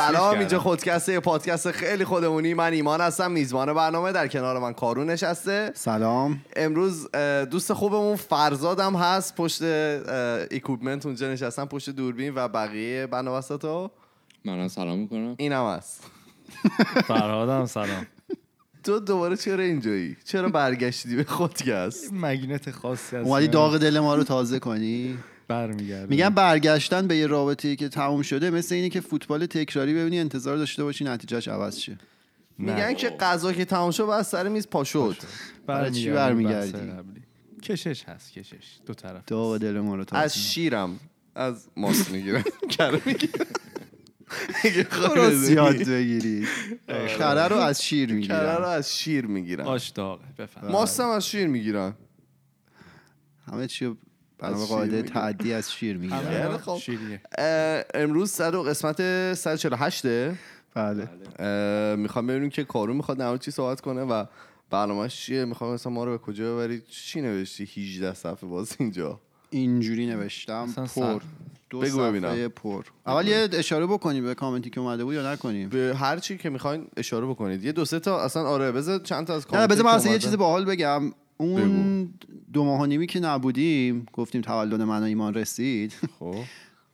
سلام اینجا. خودکسته یه پادکست خیلی خودمونی. من ایمان هستم میزبان برنامه در کنار من کارون نشسته. سلام. امروز دوست خوبمون فرزادم هست پشت اکوپمنت اونجا نشستن پشت دوربین و بقیه بنابسطا من سلام می‌کنم. اینم هست. فرهادم سلام. تو دوباره چرا اینجایی؟ چرا برگشتی به خودکست؟ مگنت خاصی از اومدی داغ دل ما رو تازه کنی؟ برمیگرده میگم برگشتن به یه رابطه که تموم شده مثل اینه که فوتبال تکراری ببینی انتظار داشته باشی نتیجهش عوض شه. میگن که غذا که تمام شد بعد سر میز پا شد برای چی برمیگردی؟ کشش هست کشش. دو طرف داغ دل ما رو از شیرم از ماست می‌گیرم. کره می‌گیرم. درست زیاد بگیرید خره رو از شیر کره رو می‌گیرن از شیر می‌گیرم. آش داغه بفهم ماستم از شیر می‌گیرن همه چی شیر قاعده. تعدی از شیر می‌گیرن خوب. شیریه. امروز صد و قسمت 148 بله. می‌خوام ببینیم که کارون می‌خواد مورد چی صحبت کنه و برنامه‌اش چیه. می‌خوام مثلا ما رو به کجا ببری چی نوشتی 18 صفحه باز اینجا؟ اینجوری نوشتم. پر. دو بگو صفحه ببینم. پر. اول یه اشاره بکنیم به کامنتی که اومده بود یا نکنیم؟ به هر چی که می‌خواین اشاره بکنید. یه دو سه تا اصلا آره بذار چند تا از نه کامنت بذار من اصلا یه. چیز باحال بگم. اون دو ماه و نیمی که نبودیم گفتیم تولد من و ایمان رسید. خب.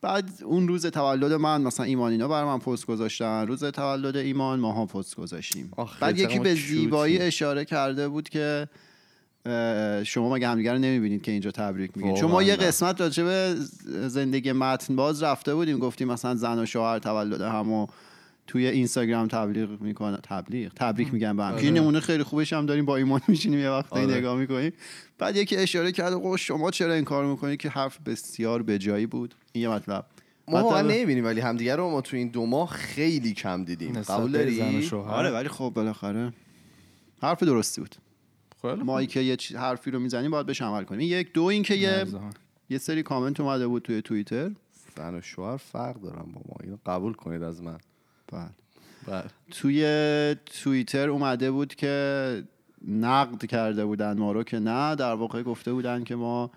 بعد اون روز تولد من مثلا ایمان اینا برای من پست گذاشتن. روز تولد ایمان ماها پست گذاشتیم. بعد یکی به. زیبایی اشاره کرده بود که شما مگه همدیگه رو نمی‌بینید که اینجا تبریک میگید چون ما یه. قسمت راجع به زندگی متن باز رفته بودیم. گفتیم مثلا زن و شوهر تولد همو توی اینستاگرام تبلیغ می‌کنه تبلیغ؟ تبریک میگن به هم که یه نمونه خیلی خوبش هم داریم با ایمان میشینیم یه وقتی آره. نگاه می‌کنیم. بعد یکی اشاره کرد "آقا شما چرا این کار می‌کنید که حرف بسیار به جایی بود؟ این یه مطلب. ما واقعا نمی‌بینیم ولی همدیگه رو ما تو این دو ماه خیلی کم دیدیم. قبول و داری آره ولی خب بالاخره حرف درستی بود. خیلی ما که یه حرفی رو می‌زنیم باید بهش عمل کنیم. یک دو این که یه. یه سری کامنت اومده بود توی توییتر. زن و شوهر فرق دارن با ما. اینو قبول کنید از من. بله. بله. توی توییتر اومده بود که نقد کرده بودن ما رو که نه در واقع گفته بودن که ما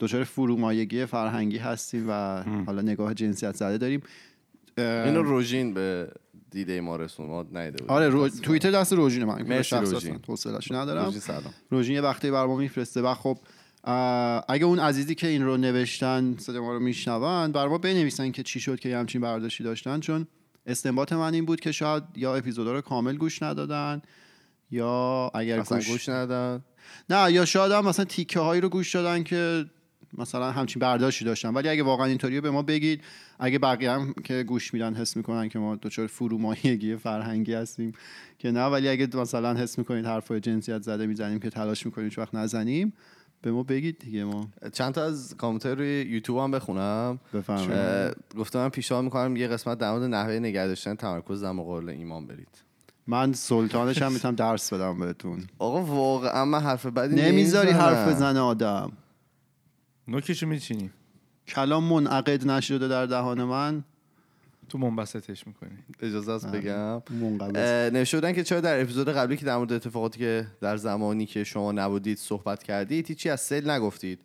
دچار فرومایگی فرهنگی هستیم و حالا نگاه جنسیت زده داریم. اینو روژین به دیده ما رسون ما نیده بود آره رو... توییتر دست روژینه من. مرسی روژین. حوصله‌اش ندارم. روژین سلام. روژین یه وقتی بر ما میفرسته و خب اگه اون عزیزی که این رو نوشتن صدا ما رو میشنون بر ما بنویسن که چی شد که یه همچین برداشتی داشتن چون استنباط من این بود که شاید یا اپیزودا رو کامل گوش ندادن یا اگر اصلا گوش, گوش ندن نه یا شاید هم مثلا تیکه هایی رو گوش دادن که مثلا همچین برداشتی داشتن. ولی اگه واقعا اینطوریه به ما بگید. اگه بقیه هم که گوش میدن حس می‌کنن که ما دچار فرومایگی فرهنگی هستیم که نه. ولی اگه مثلا حس می‌کنید حرفای جنسیت زده می‌زنیم که تلاش می‌کنیم هیچ وقت نزنیم به ما بگید دیگه ما. چند تا از کامنت روی یوتیوب هم بخونم. بفرمایید. اه، گفتم من پیشنهاد می‌کنم یه قسمت در مورد نحوه نگه داشتن تمرکز در مقابل ایمان برید. من سلطانش هم می‌تونم درس بدم بهتون. آقا واقعا من حرف بدی نمی‌ذاری. حرف بزنه آدم. نوکشو میچینی. کلام منعقد نشده در دهان من. تو منبسطش می‌کنی. اجازه است بگم. منقبض. اه، نوشته بودن که چرا در اپیزود قبلی که در مورد اتفاقاتی که در زمانی که شما نبودید صحبت کردید هیچی از سیل نگفتید.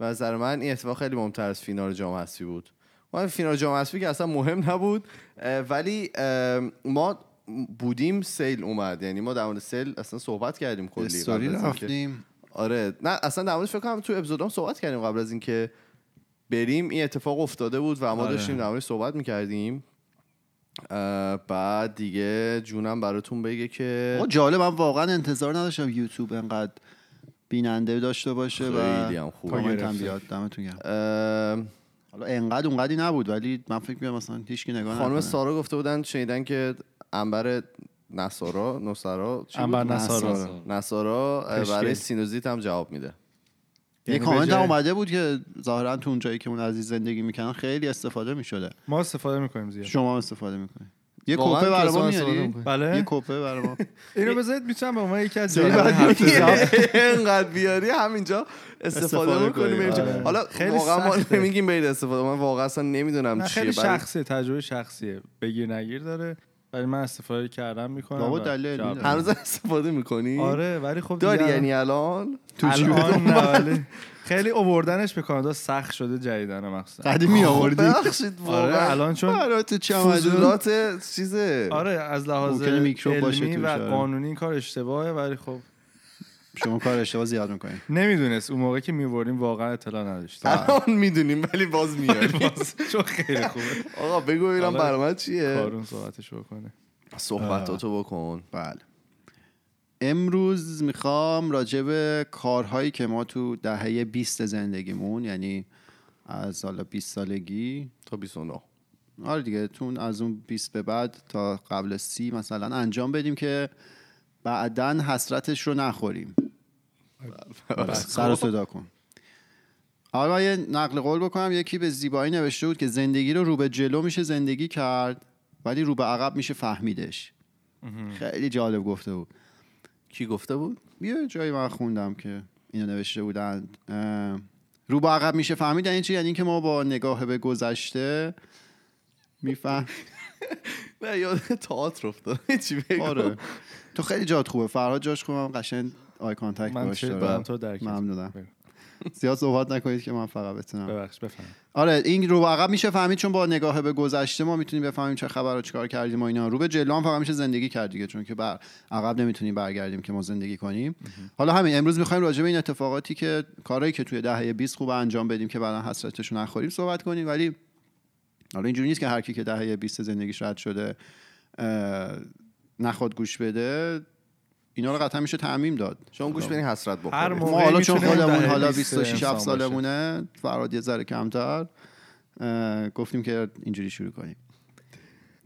و از نظر من این اتفاق خیلی مهمتر از فینال جام حذفی بود. ما فینال جام حذفی که اصلا مهم نبود اه، ولی اه، ما بودیم سیل اومد. یعنی ما در مورد سیل اصلا صحبت کردیم کلی استوری رفتیم. آره. نه اصلا در موردش فکر کنم تو اپیزودام صحبت کردیم قبل از اینکه بریم این اتفاق افتاده بود و ما آره. داشتیم در صحبت می‌کردیم بعد دیگه جونم براتون بگه که آقا جالب من واقعا انتظار نداشتم یوتیوب انقدر بیننده داشته باشه خیلی و هم خوب. بیاد دمتون گرم حالا انقدر اونقدی نبود ولی من فکر می‌کنم مثلا هیچ کی نگاه خانم. سارا گفته بودن شنیدن که انبر نصارا نصارا چی انبر بود؟ نصارا. نصارا. برای سینوزیت هم جواب میده یه یعنی کامنت به هم اومده بود که ظاهرا تو اون جایی که اون عزیز زندگی می‌کنن خیلی استفاده می‌شده. ما استفاده می‌کنیم زیاد. شما استفاده می‌کنید یه کوپه برای ما استفاده میاری؟ بله. یه کوپه برای ما. اینو بذارید می‌تونم به عنوان یکی از. اینقدر بیاری همینجا استفاده استفاده می‌کنیم. آره. حالا خیلی واقعا ما. نمیگیم برید استفاده. من واقعا اصلا نمی‌دونم چیه. خیلی شخصیه تجربه شخصیه. بگیر نگیر داره. ولی من استفاده کردم می‌کنم بابا دلیل. هنوز استفاده می‌کنی؟ آره ولی خب داری یعنی الان؟ الان نه ولی خیلی اووردنش به کانادا سخت شده جدیدن مخصوصا. قدیمی آوردی؟ ببخشید آره الان چون برای تو فضولات چیزه؟ آره از لحاظ علمی و آره. قانونی این کار اشتباهه ولی خب شما کار اشتباه زیاد می‌کنید نمی‌دونست. اون موقع که میوردیم واقعا اطلاع نداشت الان می‌دونیم ولی باز میاری چون خیلی خوبه. آقا بگو ببینم برنامه چیه؟ کارون صحبتش بکنه. صحبتاتو بکن. بله. امروز می‌خوام راجع به کارهایی که ما تو دهه 20 زندگیمون یعنی از حالا 20 سالگی. تا 29 آره دیگه تون از اون 20 به بعد تا قبل سی مثلا انجام بدیم که بعدا حسرتش رو نخوریم. سر و صدا کن. حالا یه نقل قول بکنم. یکی به زیبایی نوشته بود که زندگی رو رو به جلو میشه زندگی کرد ولی رو به عقب میشه فهمیدش. خیلی جالب گفته بود. کی گفته بود؟ یه جایی من خوندم که اینو نوشته بودن. رو به عقب میشه فهمید. یعنی چی؟ یعنی اینکه ما با نگاه به گذشته میفهم نه یاد تئاتر افتاد. چی آره. تو خیلی جات خوبه. فرهاد جاش خوبم. قشنگ. eye contact باش ممنونم. زیاد صحبت نکنید که من فقط بتونم. ببخش بفهم آره این رو عقب میشه فهمید چون با نگاه به گذشته ما می‌تونیم بفهمیم چه خبر و چیکار کردیم و اینا. رو به جلو هم فقط میشه زندگی کرد دیگه چون که بر عقب نمی‌تونیم برگردیم که ما زندگی کنیم. حالا همین امروز می‌خوایم راجع به این اتفاقاتی که کارهایی که توی دهه 20 خوب انجام بدیم که بعدا حسرتشو نخوریم صحبت کنیم. ولی حالا اینجوری نیست که هر کی که دهه 20 زندگیش رد شده نخواد گوش بده اینا رو قطعا میشه تعمیم داد. شما گوش بدین حسرت بخورید ما حالا چون خودمون حالا 20 26 انسان 7 باشه. سالمونه فراد یه ذره کمتر گفتیم که اینجوری شروع کنیم.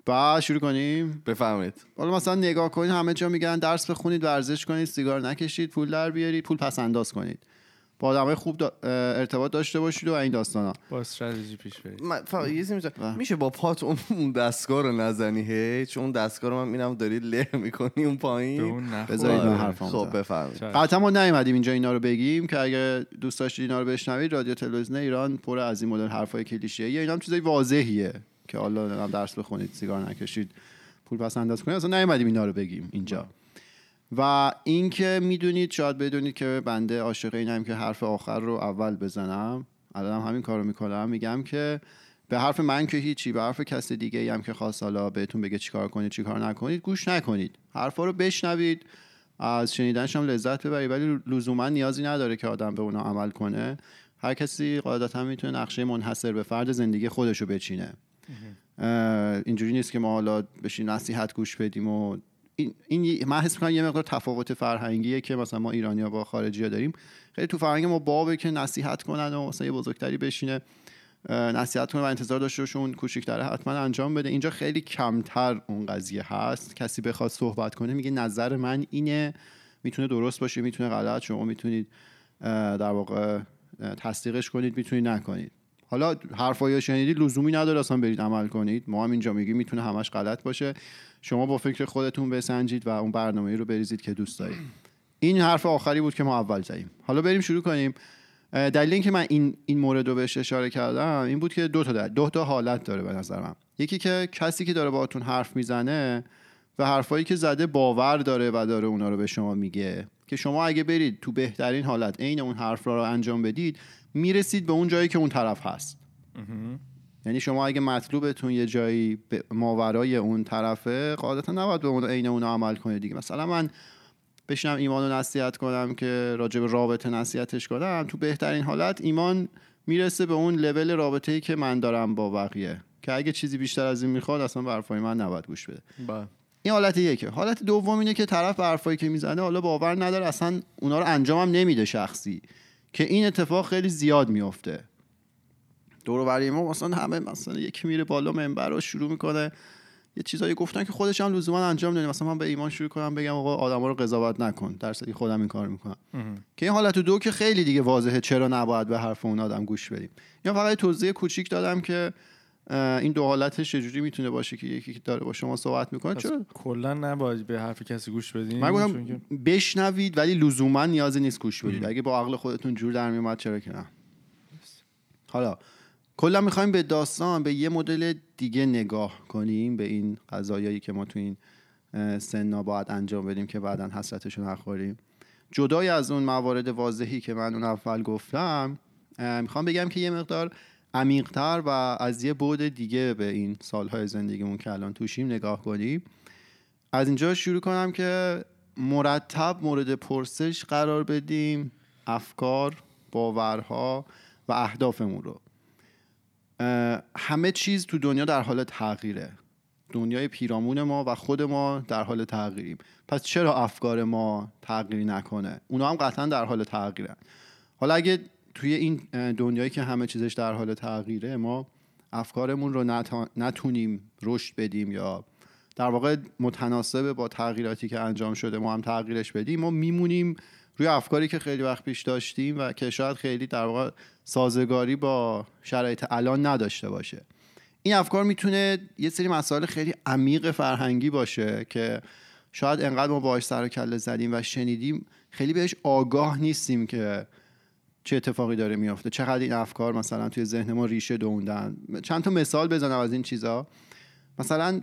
بعد شروع کنیم؟ بفهمید حالا مثلا نگاه کنید همه جا میگن درس بخونید ورزش کنید سیگار نکشید پول در بیارید پول پس انداز کنید. با آدمای خوب دا- ارتباط داشته باشید و این داستانا. با استراتژی پیش برید. من فقط یه چیزی می‌ذارم. بله. میشه با پات اون دستگاه رو نزنی هی چون اون دستگاه رو من می‌بینم داری له می‌کنی اون پایین. بذارید من آره. حرفامو خب چشم. قطعا ما نیومدیم اینجا اینا رو بگیم که اگه دوست داشتید اینا رو بشنوید رادیو تلویزیون ایران پر از این مدل حرفای کلیشه‌ای اینا هم چیزای واضحیه که حالا درس بخونید سیگار نکشید پول پس انداز کنید. اصلا نیومدیم اینا رو بگیم اینجا. و اینکه می‌دونید شاید بدونید که بنده عاشق اینم که حرف آخر رو اول بزنم. الان هم همین کارو می‌کنم. میگم که به حرف من که هیچی به حرف کس دیگه ای هم که خواست حالا بهتون بگه چیکار کنید چیکار نکنید گوش نکنید. حرفا رو بشنوید. از شنیدنش هم لذت ببرید. ولی لزوما نیازی نداره که آدم به اونا عمل کنه. هر کسی قاعدتا می‌تونه نقشه منحصر به فرد زندگی خودش رو بچینه اینجوری نیست که ما حالا بشین نصیحت گوش بدیم و این, این من حس می‌کنم یه مقدار تفاوت فرهنگیه که مثلا ما ایرانیا با خارجی ها داریم. خیلی تو فرهنگ ما بابه که نصیحت کنن و مثلا یه بزرگتری بشینه نصیحت کنه و انتظار داشته باشه اون کوچیک‌تره حتما انجام بده. اینجا خیلی کمتر اون قضیه هست. کسی بخواد صحبت کنه میگه نظر من اینه می‌تونه درست باشه می‌تونه غلط شما می‌تونید در واقع تصدیقش کنید می‌تونید نکنید. حالا حرفایی شنیدید لزومی نداره اصلا برید عمل کنید. ما هم اینجا میگیم می‌تونه همش غلط باشه. شما با فکر خودتون بسنجید و اون برنامه رو بریزید که دوست دارید. این حرف آخری بود که ما اول زدیم. حالا بریم شروع کنیم. دلیل اینکه من این این مورد رو بهش اشاره کردم این بود که دو تا دل... دو تا حالت داره به نظر من. یکی که کسی که داره باهاتون حرف می‌زنه و حرفایی که زده باور داره و داره اونا رو به شما میگه که شما اگه برید تو بهترین حالت عین اون حرف را رو انجام بدید می‌رسید به اون جایی که اون طرف هست. یعنی شما اگه مطلوبتون یه جایی ماورای اون طرفه قاعدتا نباید به اون عین اون عمل کنید دیگه. مثلا من بشینم ایمان رو نصیحت کنم که راجع به رابطه نصیحتش کنم تو بهترین حالت ایمان می‌رسه به اون لول رابطه ای که من دارم با بقیه. که اگه چیزی بیشتر از این می‌خواد اصلا به حرفای من نباید گوش بده. این حالت یکه. حالت دوم اینه که طرف به حرفایی که می‌زنه حالا باور نداره اصلا اونا رو انجامم نمیده شخصی. که این اتفاق خیلی زیاد میفته دور و برای ما مثلا همه مثلا یکی میره بالا منبر رو شروع می‌کنه. یه چیزایی گفتن که خودش هم لزوما انجام نمیده. مثلا من به ایمان شروع کنم بگم آقا آدما رو قضاوت نکن. در خودم این کار می‌کنم. که این حالت دو که خیلی دیگه واضحه چرا نباید به حرف اون آدم گوش بدیم. یا فقط یه توضیح کوچیک دادم که این دو حالتش چجوری می‌تونه باشه که یکی که داره با شما صحبت می‌کنه؟ چرا؟ کلا نباید به حرف کسی گوش بدیم؟ من گفتم بشنوید ولی لزوما نیازی نیست گوش بدید. اگه با عقل خودتون جور در میومد چرا که نه؟ حالا کلا می‌خوایم به داستان به یه مدل دیگه نگاه کنیم به این قضایایی که ما تو این سنا باید انجام بدیم که بعدا حسرتش رو نخوریم. جدای از اون موارد واضحی که من اون اول گفتم می‌خوام بگم که یه مقدار عمیقتر و از یه بعد دیگه به این سالهای زندگیمون که الان توشیم نگاه کنیم. از اینجا شروع کنم که مرتب مورد پرسش قرار بدیم افکار باورها و اهدافمون رو. همه چیز تو دنیا در حال تغییره. دنیای پیرامون ما و خود ما در حال تغییریم. پس چرا افکار ما تغییری نکنه؟ اونا هم قطعا در حال تغییرن. حالا اگه توی این دنیایی که همه چیزش در حال تغییره ما افکارمون رو نتا- نتونیم رشد بدیم یا در واقع متناسب با تغییراتی که انجام شده ما هم تغییرش بدیم ما میمونیم روی افکاری که خیلی وقت پیش داشتیم و که شاید خیلی در واقع سازگاری با شرایط الان نداشته باشه. این افکار می‌تونه یه سری مسائل خیلی عمیق فرهنگی باشه که شاید انقدر ما باهاش سر و کله زدیم و شنیدیم خیلی بهش آگاه نیستیم که چه اتفاقی داره میافته. چقدر این افکار مثلا توی ذهن ما ریشه دووندن چند تا مثال بزنم از این چیزا. مثلا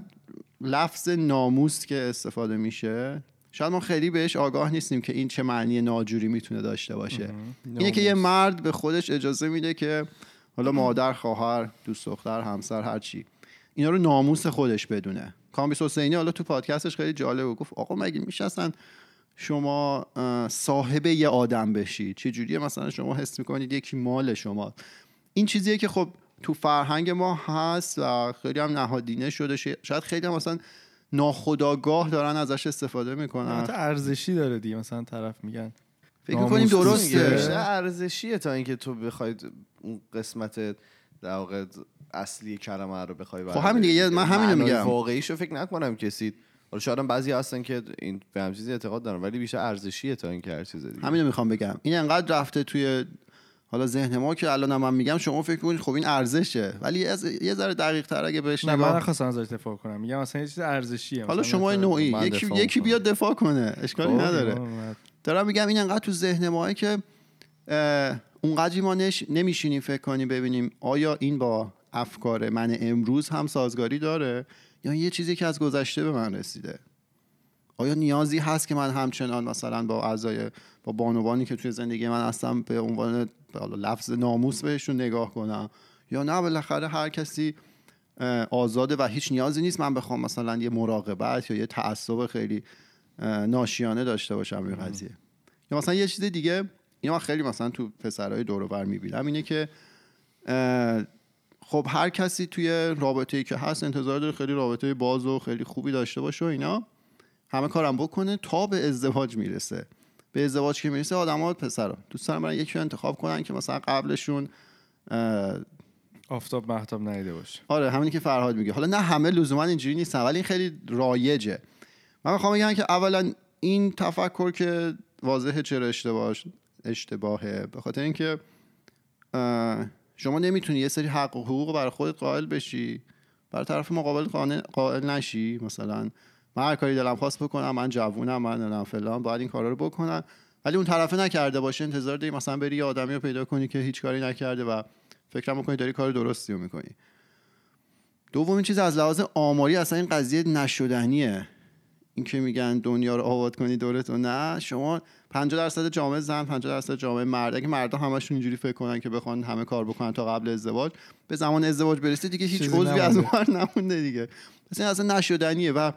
لفظ ناموس که استفاده میشه شاید ما خیلی بهش آگاه نیستیم که این چه معنی ناجوری می‌تونه داشته باشه. اینه که یه مرد به خودش اجازه میده که حالا مادر خواهر دوست دختر همسر هر چی اینا رو ناموس خودش بدونه. کامبیس حسینی حالا تو پادکستش خیلی جالب بود. گفت آقا مگه میشه اصلا شما صاحب یه آدم بشید چه جوریه مثلا شما حس می‌کنید یکی مال شما؟ این چیزیه که خب تو فرهنگ ما هست و خیلی هم نهادینه شده. شاید خیلی هم مثلا ناخداگاه دارن ازش استفاده می‌کنن. البته ارزشی داره دیگه مثلا طرف میگن. فکر دیگه. درسته بیشتر ارزشیه تا اینکه تو بخواید اون قسمت در واقع اصلی کلمه رو بخوای خب همین دیگه، من همینو معنای میگم. واقعیشو فکر نکنم کسی حالا شاید هم بعضی هستن که این به هم چیزی اعتقاد دارن ولی بیشتر ارزشیه تا اینکه هر چیز دیگه. همینو می‌خوام بگم. این انقدر رفته توی حالا ذهن ما که الان من میگم شما فکر کنید خب این ارزشه. ولی از یه ذره دقیق تر اگه بهش نه من نگاه نخواستم ازش دفاع کنم. میگم مثلا یه چیز ارزشیه. حالا شما نوعی یکی یکی. بیاد دفاع کنه. اشکالی نداره. دارم میگم این انقدر تو ذهن ماه که اونقدری ما نش... نمیشینیم فکر کنیم ببینیم آیا این با افکار من امروز هم سازگاری داره یا یه چیزی که از گذشته به من رسیده. آیا نیازی هست که من همچنان مثلا با اعضای با بانوانی که توی زندگی من هستم به عنوان لفظ ناموس بهشون نگاه کنم. یا نه بالاخره هر کسی آزاده و هیچ نیازی نیست من بخوام مثلا یه مراقبت یا یه تعصب خیلی ناشیانه داشته باشم روی قضیه. یا مثلا یه چیز دیگه اینو من خیلی مثلا تو پسرهای دور و بر می‌بینم اینه که خب هر کسی توی رابطه ای که هست انتظار داره خیلی رابطه باز و خیلی خوبی داشته باشه و اینا همه کارم بکنه تا به ازدواج می‌رسه. به ازدواج که می‌رسه آدما پسرا. دوست دارن برن یکی رو انتخاب کنن که مثلا قبلشون آفتاب محتاب ندیده باشه. آره همینی که فرهاد میگه. حالا نه همه لزوما اینجوری نیستن ولی این خیلی رایجه. من می‌خوام بگم که اولا این تفکر که واضحه چرا اشتباه اشتباهه. به خاطر اینکه شما نمی‌تونی یه سری حق و حقوق برای خودت قائل بشی برای طرف مقابل قائل نشی مثلا. من هر کاری دلم خواست بکنم من جوونم من نمی‌دونم فلان باید این کارا رو بکنم ولی اون طرفه نکرده باشه انتظار داری مثلا بری یه آدمی رو پیدا کنی که هیچ کاری نکرده و فکرم می‌کنی داری کار درستی رو می‌کنی. دومین چیز از لحاظ آماری اصلا این قضیه نشدنیه. این که میگن دنیا رو آباد کنی دورتو نه. شما 50 درصد جامعه زن 50 درصد جامعه مرد. اگه مردا همشون اینجوری فکر کنن که بخوان همه کار بکنن تا قبل ازدواج به زمان ازدواج برسه دیگه هیچ عضوی از. اون نمونده دیگه. مثلا اصلا نشدنیه و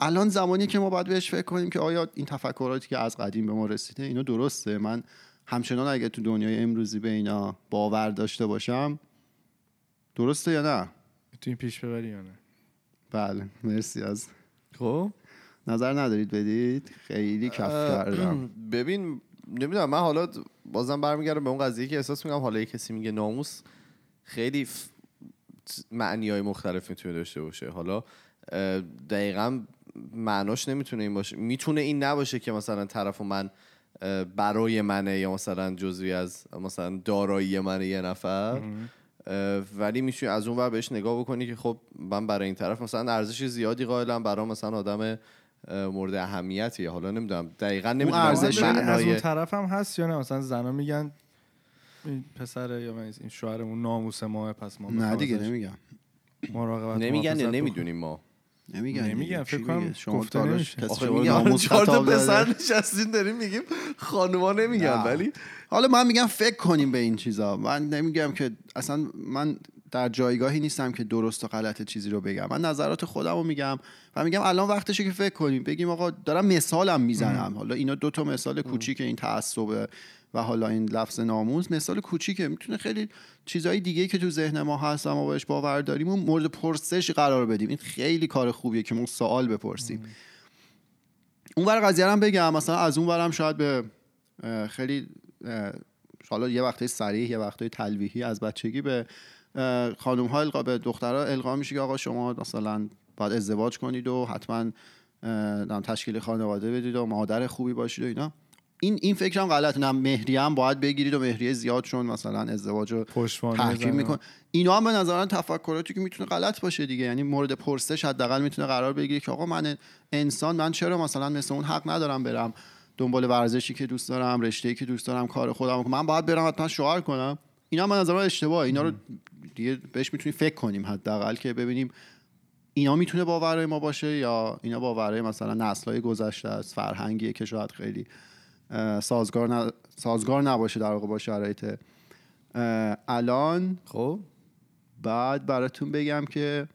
الان زمانی که ما باید بهش فکر کنیم که آیا این تفکراتی که از قدیم به ما رسیده اینا درسته؟ من همچنان اگه تو دنیای امروزی به اینا باور داشته باشم درسته یا نه؟ می‌تونی پیش ببری یا نه؟ بله مرسی از خب؟ نظر ندارید بدید؟ خیلی کف کردم. ببین نمی‌دونم من حالا بازم برمیگردم به اون قضیه که احساس می‌کنم حالا یه کسی میگه ناموس خیلی ف... معنی های مختلف می‌تونه داشته باشه. حالا دقیقا معناش نمی‌تونه این باشه. می‌تونه این نباشه که مثلا طرف من اه، برای منه یا مثلا جزوی از مثلا دارایی منه یه نفر. ولی می‌تونی از اون ور بهش نگاه بکنی که خب من برای این طرف مثلا ارزش زیادی قائلم برای مثلا آدم مورد اهمیتیه. حالا نمی‌دونم دقیقا نمی‌دونم ارزش از اون طرف هم هست یا نه؟ مثلا زنا میگن پسر یا من این شوهرمون ناموس ماه پس ما نه دیگه نمیگم. مراقبت نمیگن. نمی‌دونیم ما؟ نمیگن نمیگن،. فکر کنم گفته نمیشه. کسی آخه میگن چهار تا؟ پسر نشستین داریم میگیم خانوما نمیگن نه. ولی حالا من میگم فکر کنیم به این چیزا من نمیگم که اصلا من در جایگاهی نیستم که درست و غلط چیزی رو بگم من نظرات خودم رو میگم و میگم الان وقتشه که فکر کنیم بگیم آقا دارم مثالم می‌زنم حالا اینا دو تا مثال کوچیک این تعصبه و حالا این لفظ ناموس مثال کوچیکه. می‌تونه خیلی چیزهای دیگه که تو ذهن ما هست و ما بهش باور داریم اون مورد پرسش قرار بدیم. این خیلی کار خوبیه که ما سوال بپرسیم. اون ور قضیه هم بگم. مثلا از اون ورم شاید به خیلی حالا یه وقتای صریح یه وقتای تلویحی از بچگی به خانم ها القا به دخترها القا میشه که آقا شما مثلا باید ازدواج کنید و حتما تشکیل خانواده بدید و مادر خوبی باشید و اینا. این این فکرم غلط نه مهریه هم باید بگیرید و مهریه زیاد چون مثلا ازدواج رو تحکیم. میکن اینا هم به نظر من تفکراتی که می‌تونه غلط باشه دیگه. یعنی مورد پرسش حداقل می‌تونه قرار بگیره که آقا من انسان من چرا مثلا مثل اون حق ندارم برم دنبال ورزشی که دوست دارم رشته‌ای که دوست دارم کار خودم من باید برم حتما شوهر کنم. اینا به نظر من اشتباهه اینا رو دیگه بهش می‌تونیم فکر کنیم حداقل که ببینیم اینا می‌تونه باورهای ما باشه یا اینا باورهای مثلا نسل‌های گذشته است فرهنگیه که شاید خیلی سازگار, ن- سازگار نباشه در واقع با شرایط. الان خب. بعد براتون بگم که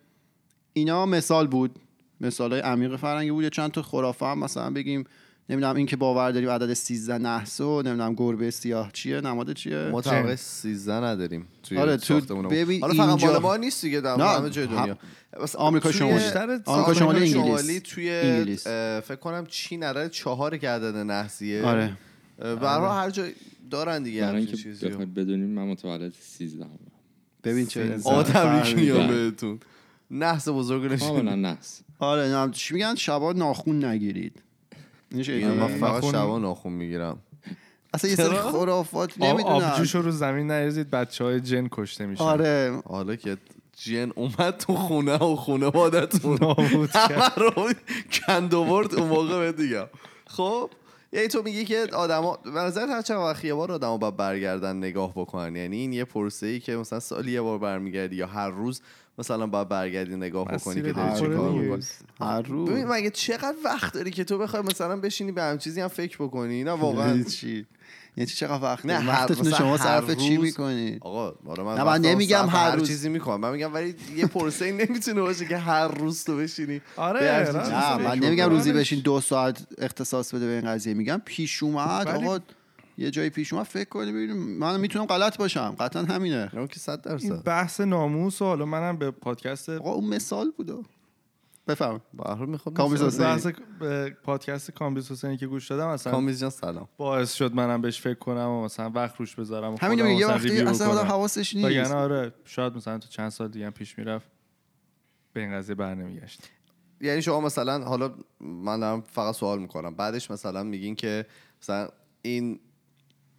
اینا مثال بود. مثال های عمیق فرنگی بود. یا چند تا خرافه هم مثلا بگیم. نمی‌دونم این که باور داریم عدد 13 نحسو نمی‌دونم گربه سیاه چیه نماد چیه؟ ما طبقه 13 نداریم توی آره، تو. ببین حالا فقط اینجا- مال ما نیست دیگه در همه جای دنیا. هم- بس آمریکا توی- شمالی. آمریکا آمریکا شمالی شمالی انگلیس. توی انگلیس. فکر کنم چین عدد چهار که عدد نحسیه. آره. به هر هر جای دارن دیگه اینکه چیزی بدونیم من متولد 13 ببین چه میگم داره. بهتون. نحس بزرگ نشون کاملا نحس. آره نه چی میگن؟ شبا ناخون نگیرید. چه من؟ فقط شبا ناخون می‌گیرم اصلا یه سری؟ خرافات آب نمی‌دونم آبجوشو رو زمین نریزید بچه های جن کشته میشن آره حالا که جن اومد تو خونه و خونه مادتون نابود کرد. همه رو کند آورد اون موقع به دیگم خب یعنی تو میگی که آدما به نظر هر چند وقت یه بار آدما باید برگردن نگاه بکنن یعنی این یه پرسه ای که مثلا سالی یه بار برمیگردی یا هر روز مثلا باید برگردی نگاه بکنی که داری چه کار. می‌کنی. هر روز. ببین مگه چقدر وقت داری که تو بخوای مثلا بشینی به هم چیزی هم فکر بکنی؟ نه واقعا. چی. یعنی چی چقدر وقت نه، وقتتون شما هر صرف چی می‌کنید آقا آره من نه، من نمیگم هر هر روز. چیزی می‌کنم. من میگم ولی یه پرسه ای نمی‌تونه باشه که هر روز تو بشینی. آره، نه من. نمیگم روزی آره. بشین دو ساعت اختصاص بده به این قضیه. میگم پیش اومد آقا یه جایی پیش اومد فکر کنی ببینیم. من می‌تونم غلط باشم. قطعا همینه. اون که صد این درصد بحث ناموس و حالا منم به پادکست آقا اون مثال بود. بفهم به هر حال می‌خوام کامبیز مثال- حسین. بحث به پادکست کامبیز حسینی که گوش دادم اصلا کامبیز جان سلام. باعث شد منم بهش فکر کنم و مثلا وقت روش بذارم و همین یه مثلا وقتی اصلا آدم. حواسش نیست. آره شاید مثلا تو چند سال دیگه هم پیش می‌رفت به این قضیه بر نمیگشت. یعنی شما مثلا حالا من دارم فقط سوال می‌کنم. بعدش مثلا میگین که مثلا این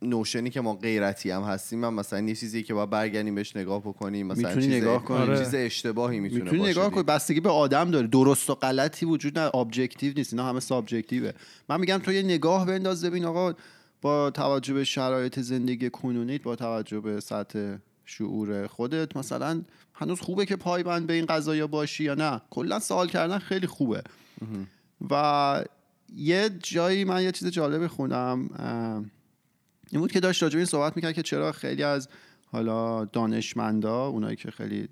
notion ی که ما غیرتی هم هستیم هم مثلا یه چیزی که باید برگردیم بهش نگاه بکنیم مثلا می‌تونی چیز نگاه کنی. آره. چیز اشتباهی می‌تونه می‌تونی باشه نگاه. کنی بستگی به آدم داره. درست و غلطی وجود نه objective نیست. اینا همه subjective ه. من میگم تو یه نگاه بنداز ببین آقا با توجه به شرایط زندگی کنونیت با توجه به سطح شعور خودت مثلا هنوز خوبه که پایبند به این قضايا باشی یا نه؟ کلا سوال کردن خیلی خوبه. و یه جایی من یه چیز جالب خوندم این بود که داشت راجع این صحبت می‌کرد که چرا خیلی از حالا دانشمندا اونایی که خیلی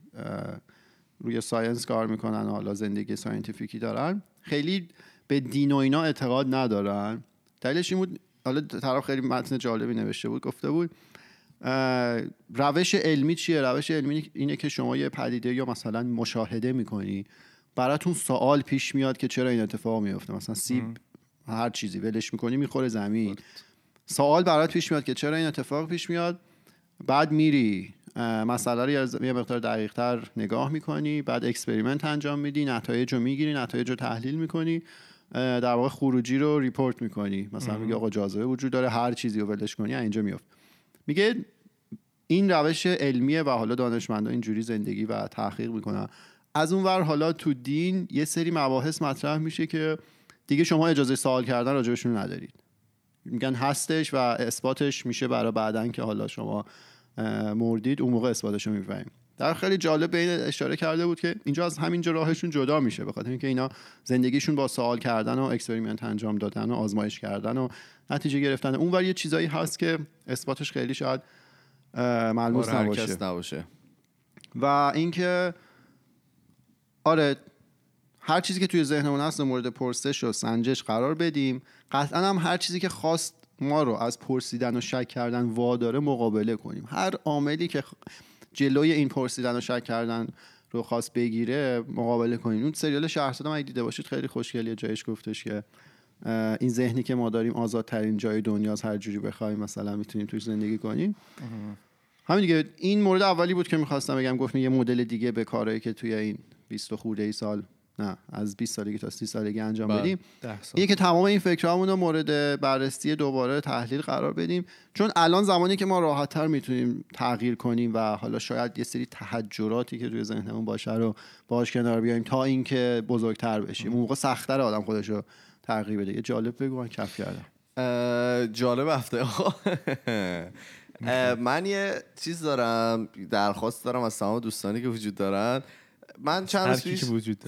روی science کار می‌کنن حالا زندگی scientific ی دارن خیلی به دین و اینا اعتقاد ندارن. دلیلش این بود حالا طرف خیلی متن جالبی نوشته بود گفته بود روش علمی چیه؟ روش علمی اینه که شما یه پدیده یا مثلا مشاهده می‌کنی براتون سوال پیش میاد که چرا این اتفاق میفته مثلا سیب هر چیزی ولش می‌کنی می‌خوره زمین. سوال برات پیش میاد که چرا این اتفاق پیش میاد؟ بعد میری مسئله رو یه مقدار دقیق تر نگاه می‌کنی بعد experiment انجام میدی نتایج رو می‌گیری نتایج رو تحلیل می‌کنی در واقع خروجی رو report می‌کنی. مثلا میگه آقا جاذبه وجود داره هر چیزی رو ولش کنی اینجا میفت میگه این روش علمیه و حالا دانشمندا اینجوری زندگی و تحقیق می‌کنن. از اون ور حالا تو دین یه سری مباحث مطرح میشه که دیگه شما اجازه سوال کردن راجبشون ندارید. میگن هستش و اثباتش میشه برای بعدن که حالا شما مردید اون موقع اثباتش رو می‌فهمیم در خیلی جالب به این اشاره کرده بود که اینجا از همینجا راهشون جدا میشه به خاطر اینکه اینا زندگیشون با سوال کردن و experiment انجام دادن و آزمایش کردن و نتیجه گرفتن. اونور یه چیزایی هست که اثباتش خیلی شاید ملموس هر نباشه. نباشه. و اینکه آره هر چیزی که توی ذهنمون هست مورد پرسش و سنجش قرار بدیم. قطعا هم هر چیزی که خواست ما رو از پرسیدن و شک کردن واداره مقابله کنیم. هر عاملی که جلوی این پرسیدن و شک کردن رو خواست بگیره مقابله کنیم اون سریال شهرزاد هم اگه دیده باشید خیلی خوشگلیه جایش گفتش که این ذهنی که ما داریم آزادترین جای دنیاست هر جوری بخوایم مثلا می‌تونیم توش زندگی کنیم همین دیگه. این مورد اولی بود که می‌خواستم بگم گفتم یه مدل دیگه به کارهایی که توی این 20 و خورده ای سال نه از 20 سالگی تا 30 سالگی انجام بله. بدیم. اینه که تمام این فکرامون رو مورد بررسی دوباره تحلیل قرار بدیم. چون الان زمانی که ما راحتتر می‌تونیم تغییر کنیم و حالا شاید یه سری تحجراتی که توی ذهنمون باشه رو باش کنار بیایم تا اینکه بزرگتر بشیم. اون موقع سختتر آدم خودش رو تغییر بده. یه جالب بگو من کف کردم. جالب هفته. من یه چیز دارم درخواست دارم از تمام دوستانی که وجود دارن. من چند پیش که وجود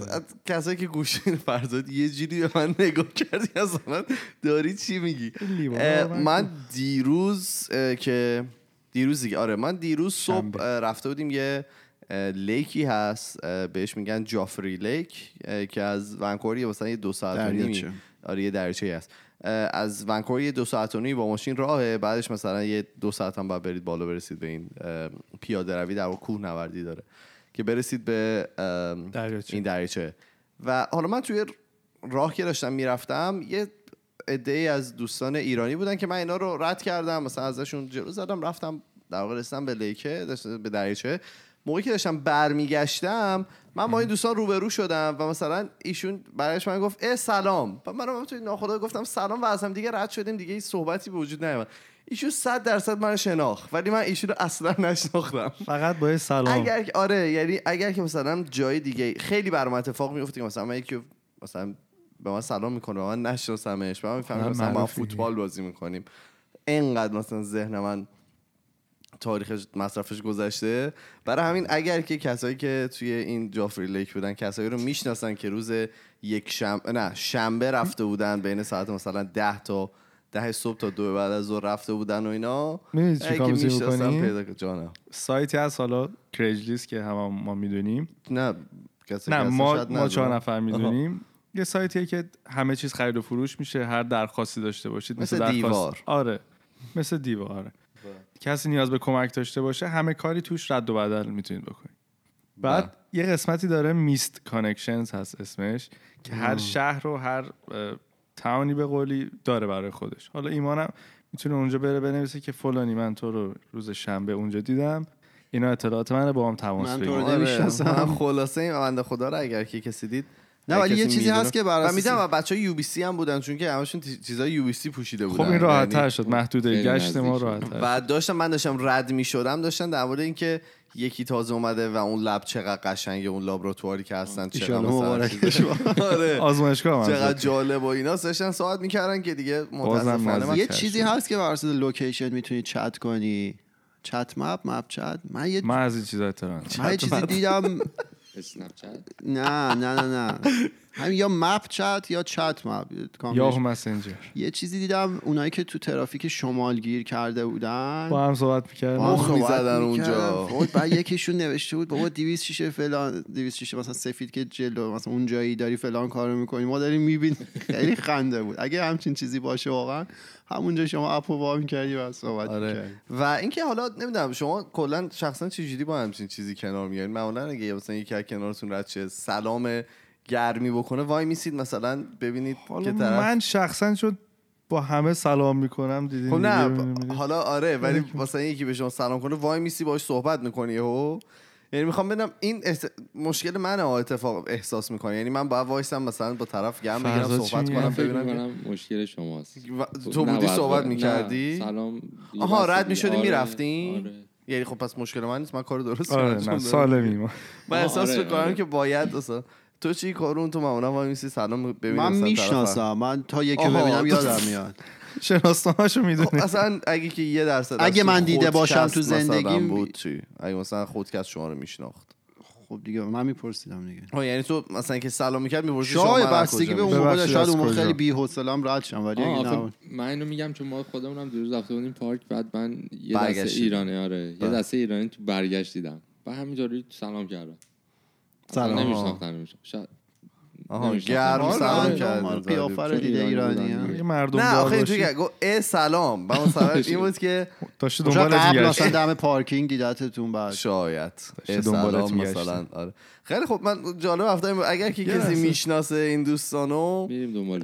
کسایی که گوش فرزاد یه جوری به من نگاه کردی از من داری چی میگی؟ من- دیروز که دیروز دیگه آره من دیروز صبح رفته بودیم یه لیکی هست بهش میگن جافری لیک که از ونکوور یه مثلا یه دو ساعت و. آره یه دریچه هست. از ونکوور یه دو ساعت و با ماشین راهه بعدش مثلا یه دو ساعت هم باید برید بالا برسید به این پیاده روی در کوه نوردی داره. که برسید به دریاچه. این دریچه و حالا من توی راه که داشتم می‌رفتم یه عده از دوستان ایرانی بودن که من اینا رو رد کردم مثلا ازشون جلو زدم رفتم در واقع رسیدم به لیکه به دریچه موقعی که داشتم برمیگشتم من با این دوستان روبرو شدم و مثلا ایشون برایش من گفت اه سلام. و منم توی ناخدا گفتم سلام. و از هم دیگه رد شدیم دیگه هیچ صحبتی به وجود نیومد. ایشون صد درصد من شناخت ولی من ایشون رو اصلا نشناختم. فقط با سلام. اگر آره یعنی اگر که مثلا جای دیگه خیلی برام اتفاق میفته که مثلا من یکی مثلا به من سلام می‌کنه من نشناسمش من می‌فهمم آره، مثلا ما. فوتبال بازی می‌کنیم. اینقدر مثلا ذهن من تاریخ مصرفش گذشته. برای همین اگر که کسایی که توی این جافری لیک بودن کسایی رو می‌شناسن که روز یک شنبه نه شنبه رفته بودن بین ساعت مثلا ده تا ده صبح تا دو بعد از ظهر رفته بودن و اینا بکنی؟ پیدا. جانم سایتی هست حالا کریجلیست که هم, ما می‌دونیم نه کسی نه کسی ما ما چهار. نفر می‌دونیم یه سایتیه که همه چیز خرید و فروش میشه هر درخواستی داشته باشید مثل درخواست- دیوار. آره مثل دیوار آره. کسی نیاز به کمک داشته باشه همه کاری توش رد و بدل می‌تونید بکنید بعد بله. یه قسمتی داره missed connections هست اسمش که هر شهر و هر town ی به قولی داره برای خودش. حالا ایمانم می‌تونه اونجا بره بنویسه که فلانی من تو رو روز شنبه اونجا دیدم. اینا اطلاعات منه با هم تماس من تو بگیر رو آره، خلاصه این بنده خدا رو اگر که کسی دید نه ولی یه چیزی هست که بر و اساس- می‌دونم بچه های UBC هم بودن چون که همشون چیزای UBC پوشیده بودن خب این راحت تر یعنی- شد. محدوده گشت ما. راحت و داشتم من داشتم رد می شدم داشتن در مورد اینکه یکی تازه اومده و اون lab چقدر قشنگه اون لابراتواری که هستن چقدر مثلا آره. آزمایشگاه چقدر. جالب و اینا داشتن صحبت می‌کردن که دیگه متاسفانه یه چیزی. هست که بر اساس location می‌تونی چت کنی. chat map map chat. من یه من از این چیزا اطلاع. من یه چیزی دیدم. Snapchat؟ نه نه نه نه. همین یا map chat یا chat map یاهو مسنجر. یه چیزی دیدم اونایی که تو ترافیک شمال گیر کرده بودن. با هم صحبت با هم مخ صحبت می‌زدن می‌کردن. اونجا. وای، بعد یکیشون نوشته بود بابا 200 شیشه فلان 200 شیشه مثلا سفید که جلو مثلا اون جایی داری فلان کارو می‌کنی. ما داریم می‌بینیم. خیلی خنده بود. اگه همچین چیزی باشه واقعا همونجا شما اپو وا می‌کردی و صحبت آره. و اینکه حالا نمی‌دونم شما کلا شخصا چجوری با همچین چیزی کنار میارین معمولا اگه مثلا یکی از کنارتون رد شه سلام گرمی بکنه وای میسید مثلا ببینید حالا که طرف من شخصا چون با همه سلام می‌کنم دیدین خب نه می‌بینی. حالا آره ولی مثلا یکی به شما سلام کنه وای میسی باش صحبت می‌کنی و یعنی می‌خوام بدم این احت- مشکل منه ها اتفاق احساس می‌کنه یعنی من باید وایسم مثلا با طرف گرم بگیرم صحبت؟ کنم ببینم مشکل شماست و- تو بودی صحبت با- می‌کردی سلام آها رد. می‌شدی آره، می‌رفتین آره. یعنی خب پس مشکل من نیست من کار درست آره نه. سالمی ما من احساس آره، می‌کنم. که باید تو چی کارون تو معمولا وای میسی سلام ببینی من می‌شناسم. من تا یکی ببینم تو- یادم میاد. شناسنامه‌شو خب می‌دونی اصلا اگه که یه درصد اگه من دیده باشم تو زندگیم- بود چی؟ اگه مثلا خودکست شما رو میشناخت. خب دیگه من میپرسیدم دیگه. ها یعنی تو مثلا که سلام می‌کرد می‌پرسی شما شاید بستگی به اون؟ موقع شاید اون؟ خیلی بی حوصله‌ام رد شم ولی نه من اینو میگم چون ما خودمونم دیروز رفته بودیم پارک بعد من یه دسته. ایرانی آره یه بله. دسته ایرانی تو برگشت دیدم و همینطوری سلام کردم. سلام. سلام نمیشناختن شاید آها. گرم سلام آره، قیافه رو دیده ایرانی مردم نه آخه اینجوری گفت اه سلام. من مثلا این بود که داشته شاید دنبالت میگشت مثلا دم پارکینگ دیدتتون بعد. شاید. دنبالت سلام. مثلا آره. خیلی خب من جالب افتادم اگر که کسی. می‌شناسه این دوستانو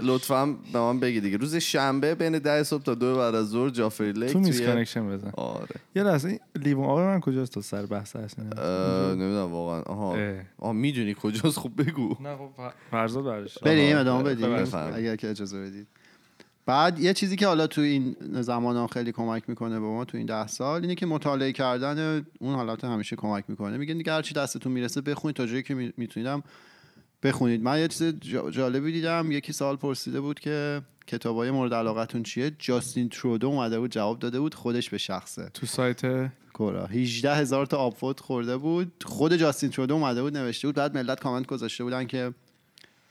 لطفا به من بگی دیگه. روز شنبه بین ده صبح تا دو بعد از ظهر جافری لیک تو میز توی کانکشن بزن. آره. یه لحظه این لیوان آقای من کجاست تو سر بحث اه، نمی‌دونم واقعا. آها. آها می‌دونی کجاست؟ خب بگو. نه خب فرزاد برش بریم ادامه بدیم. اگر که اجازه بدید. بعد یه چیزی که حالا تو این زمان ها خیلی کمک می‌کنه به ما تو این ده سال اینه که مطالعه کردن اون حالات همیشه کمک می‌کنه. میگن دیگه هرچی دستتون می‌رسه بخونید. تا جایی که می- میتونیدم بخونید. من یه چیز جا- جالبی دیدم. یکی سال پرسیده بود که کتابای مورد علاقتون چیه؟ جاستین ترودو اومده بود جواب داده بود خودش به شخصه. تو سایت کورا. 18 هزار تا آپوت خورده بود. خود جاستین ترودو اومده بود نوشته بود. بعد ملت کامنت گذاشته بودن که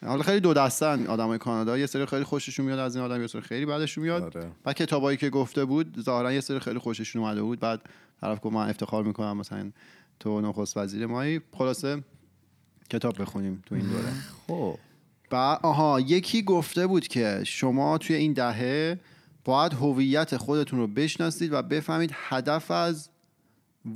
حالا خیلی دو دستن آدمای کانادا. یه سری خیلی خوششون میاد از این آدم یه سری خیلی بعدشون میاد. آره. بعد کتابایی که گفته بود ظاهرا یه سری خیلی خوششون اومده بود. بعد طرف گفت من افتخار می‌کنم مثلا تو نخست وزیر مایی خلاصه کتاب بخونیم تو این دوره. خب. و آها یکی گفته بود که شما توی این دهه باید هویت خودتون رو بشناسید و بفهمید هدف از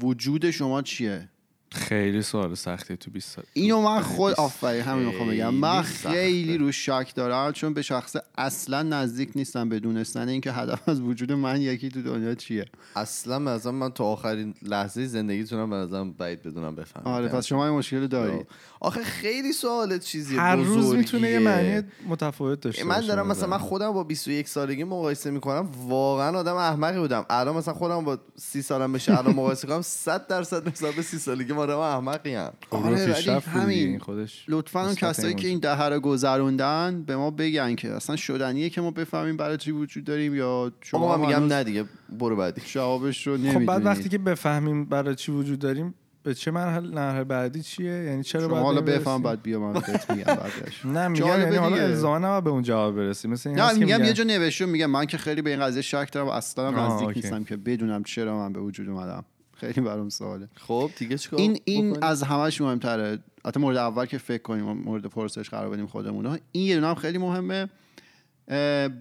وجود شما چیه. خیلی سوال سختی تو 20 سال اینو من خود آفرین همین می‌خوام بگم. من خیلی رو شک دارم چون به شخص اصلا نزدیک نیستم به دونستن اینکه هدف از وجود من یکی تو دنیا چیه. اصلا نظرم من تا آخرین لحظه زندگیتونم به نظرم بعید بدونم بفهمم. آره پس شما این مشکل دارید آخه خیلی سوال چیزی هر روز می‌تونه یه. معنی متفاوت داشته من دارم مثلا من نظرم. خودم با 21 سالگی مقایسه می‌کنم واقعا آدم احمقی بودم. الان مثلا خودم با 30 سالم بشه الان مقایسه کنم 100 درصد نسبت به 30 سالگی آدم احمقی ام خب آره، ولی همین. خودش لطفا اون کسایی که این دهه رو گذروندن به ما بگن که اصلا شدنیه که ما بفهمیم برای چی وجود داریم یا شما شما من میگم نه دیگه برو بعدی جوابش رو خب نمی‌دونید بعد وقتی که بفهمیم برای چی وجود داریم به چه مرحله مرحله بعدی چیه یعنی چرا شما باید حالا بفهم؟ بعد بیا من بهت میگم بعدش نه میگم یعنی حالا دیگه. الزاما به اون جواب برسیم مثل این نه میگم یه جا نوشته میگم من که خیلی به این قضیه شک دارم و اصلا هم نزدیک. نیستم که بدونم چرا من به وجود اومدم خیلی برام سواله. خب دیگه چیکار این این بکنیم؟ از همش مهمتره. حتی مورد اول که فکر کنیم مورد پرسش قرار بدیم خودمون. این یه هم خیلی مهمه.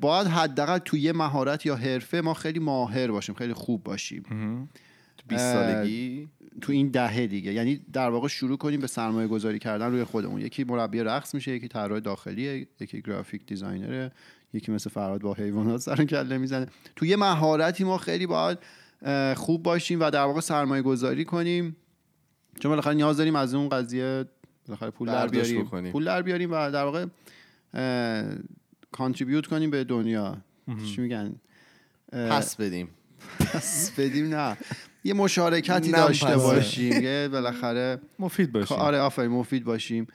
باید حداقل توی یه مهارت یا حرفه ما خیلی ماهر باشیم خیلی خوب باشیم. تو 20 سالگی؟ تو این دهه دیگه. یعنی در واقع شروع کنیم به سرمایه گذاری کردن روی خودمون. یکی مربی رقص میشه یکی طراح داخلیه یکی گرافیک دیزاینره یکی مثل فراد با حیوانات سر کله می‌زنه. تو یه مهارتی ما خیلی باید خوب باشیم و در واقع سرمایه گذاری کنیم. چون بالاخره نیاز داریم از اون قضیه بالاخره پول در بیاریم. بکنیم. پول در بیاریم و در واقع کانتریبیوت کنیم به دنیا. چی میگن؟ پس بدیم. پس بدیم نه. یه مشارکتی داشته. باشیم. یه بالاخره مفید باشیم. آره آفرین مفید باشیم.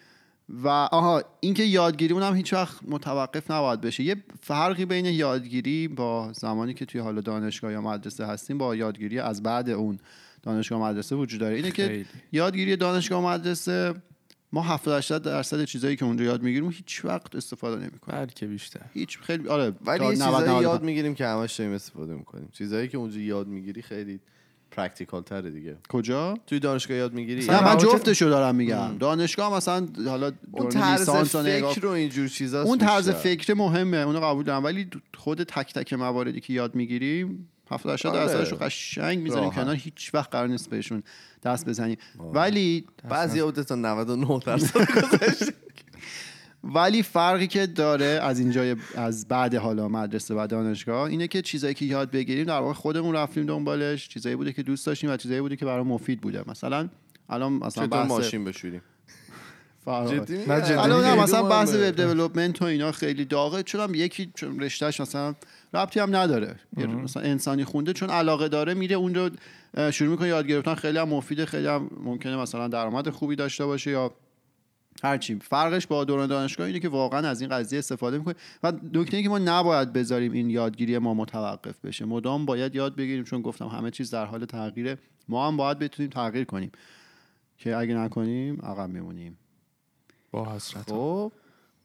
و آها اینکه یادگیریمون هم هیچ وقت متوقف نباید بشه. یه فرقی بین یادگیری با زمانی که توی حال دانشگاه یا مدرسه هستیم با یادگیری از بعد اون دانشگاه و مدرسه وجود داره. اینه که خیلی. یادگیری دانشگاه و مدرسه ما 70 80 درصد چیزایی که اونجا یاد می‌گیریم هیچ وقت استفاده نمی‌کنیم. بلکه بیشتر. هیچ خیلی آره ولی تا یه 90 چیزایی 95 یاد می‌گیریم که همش داریم استفاده می‌کنیم. چیزایی که اونجا یاد می‌گیری خیلی practical تره دیگه. کجا؟ توی دانشگاه یاد می‌گیری؟ نه من جفتشو دارم میگم. دانشگاه مثلا حالا اون طرز فکر و اینجور چیزاست اون طرز. فکر مهمه اونو قبول دارم. ولی خود تک تک مواردی که یاد می‌گیریم 70 80 آره. درصدش رو قشنگ می‌ذاریم. کنار هیچ وقت قرار نیست بهشون دست بزنیم ولی بعضی بوده تا 99 درصد گذشته. ولی فرقی که داره از اینجا از بعد حالا مدرسه و دانشگاه اینه که چیزایی که یاد بگیریم در واقع خودمون رفتیم دنبالش چیزایی بوده که دوست داشتیم و چیزایی بوده که برای مفید بوده. مثلا الان مثلا بحث ماشین بشوریم؟ الان نه مثلا بحث. وب دیولپمنت و اینا خیلی داغه. چون هم یکی چون رشتهش مثلا ربطی هم نداره. مثلا انسانی خونده چون علاقه داره میره اون رو شروع می‌کنه یاد گرفتن. خیلی هم مفیده خیلی هم ممکنه مثلا درآمد خوبی داشته باشه یا هرچی. فرقش با دوران دانشگاه اینه که واقعا از این قضیه استفاده می‌کنیم و نکته که ما نباید بذاریم این یادگیری ما متوقف بشه. مدام باید یاد بگیریم چون گفتم همه چیز در حال تغییره ما هم باید بتونیم تغییر کنیم. که اگه نکنیم عقب میمونیم. با حسرت خب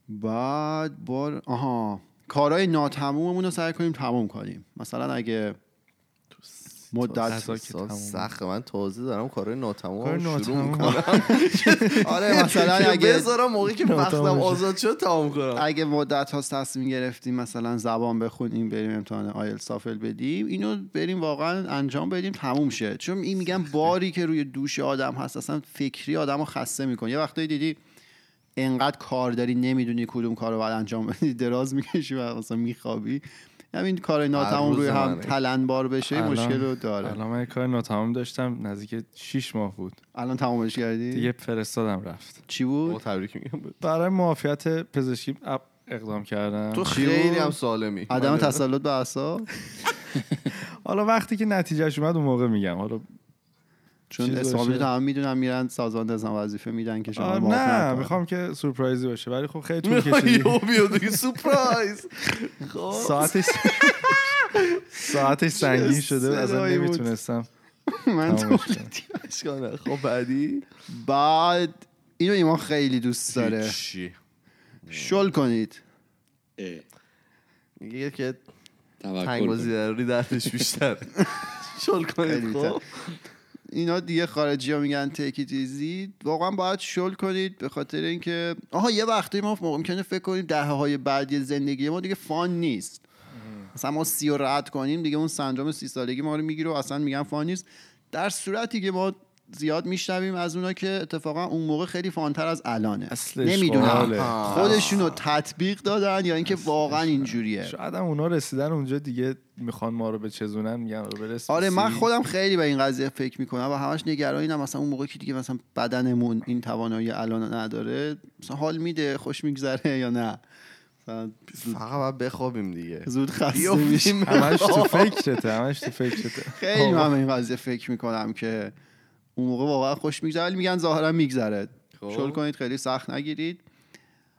بعد بار آها. کارهای ناتموممون رو سعی کنیم تموم کنیم. مثلا اگه مدت. سخت من تازه دارم کارهای ناتمام شروع. می‌کنم آره مثلا اگه بذارم موقعی که وقتم. آزاد شد تمام کنم اگه مدت هاست تصمیم گرفتیم مثلا زبان بخونیم بریم امتحان آیل سافل بدیم اینو بریم واقعا انجام بدیم تموم شه چون این میگم باری که روی دوش آدم هست اصلا فکری آدم رو خسته می‌کنه یه وقتایی دیدی انقدر کار داری نمی‌دونی کدوم کار رو باید انجام بدی دراز می‌کشی و مثلا میخوابی همین کار ناتمام روی هم. تلنبار بشه الان- مشکل رو داره. الان من یه کار ناتمام داشتم نزدیک 6 ماه بود. الان تمامش کردی؟ دیگه فرستادم رفت. چی بود؟ تبریک میگم برای معافیت پزشکی اقدام کردم. تو خیلی بود؟ هم سالمی. عدم من- تسلط به اعصاب؟ حالا وقتی که نتیجهش اومد اون موقع میگم. حالا چون. تو هم می‌دونن میرن سازمان نظام وظیفه میدن که شما نه. می‌خوام که سورپرایزی باشه ولی خب خیلی طول کشید سورپرایز خب ساعتش ساعتش سنگین شده بود. نمی‌تونستم من کنم. خب بعدی بعد اینو ایمان خیلی دوست داره چی شل کنید میگه که توکل تنگ بازی. ضروری دردش بیشتر شل کنید. خب اینا دیگه خارجی ها میگن تکی تیزی واقعا باید شل کنید به خاطر اینکه آها یه وقتی ما ممکنه فکر کنیم دهه های بعدی زندگی ما دیگه فان نیست. مثلا ما سی رو رد کنیم دیگه اون سندروم سی سالگی ما رو می‌گیره و اصلا میگن فان نیست. در صورتی که ما زیاد میشنویم از اونا که اتفاقا اون موقع خیلی فانتر از الانه. نمی‌دونم. خودشون رو تطبیق دادن یا اینکه واقعا اینجوریه. شاید هم اونا رسیدن اونجا دیگه می‌خوان ما رو به چزونن میگن رو برس آره من. خودم خیلی به این قضیه فکر می‌کنم و همش نگرانم مثلا اون موقع که دیگه مثلا بدنمون این توانایی الان نداره مثلا حال میده خوش میگذره یا نه. فقط باید بخوابیم دیگه. زود خسته. میشیم. همش تو فکرته همش تو فکرته. خیلی من به این قضیه فکر می‌کنم که اون موقع واقعا خوش میگذره ولی میگن ظاهرا میگذره. خب. شل کنید خیلی سخت نگیرید.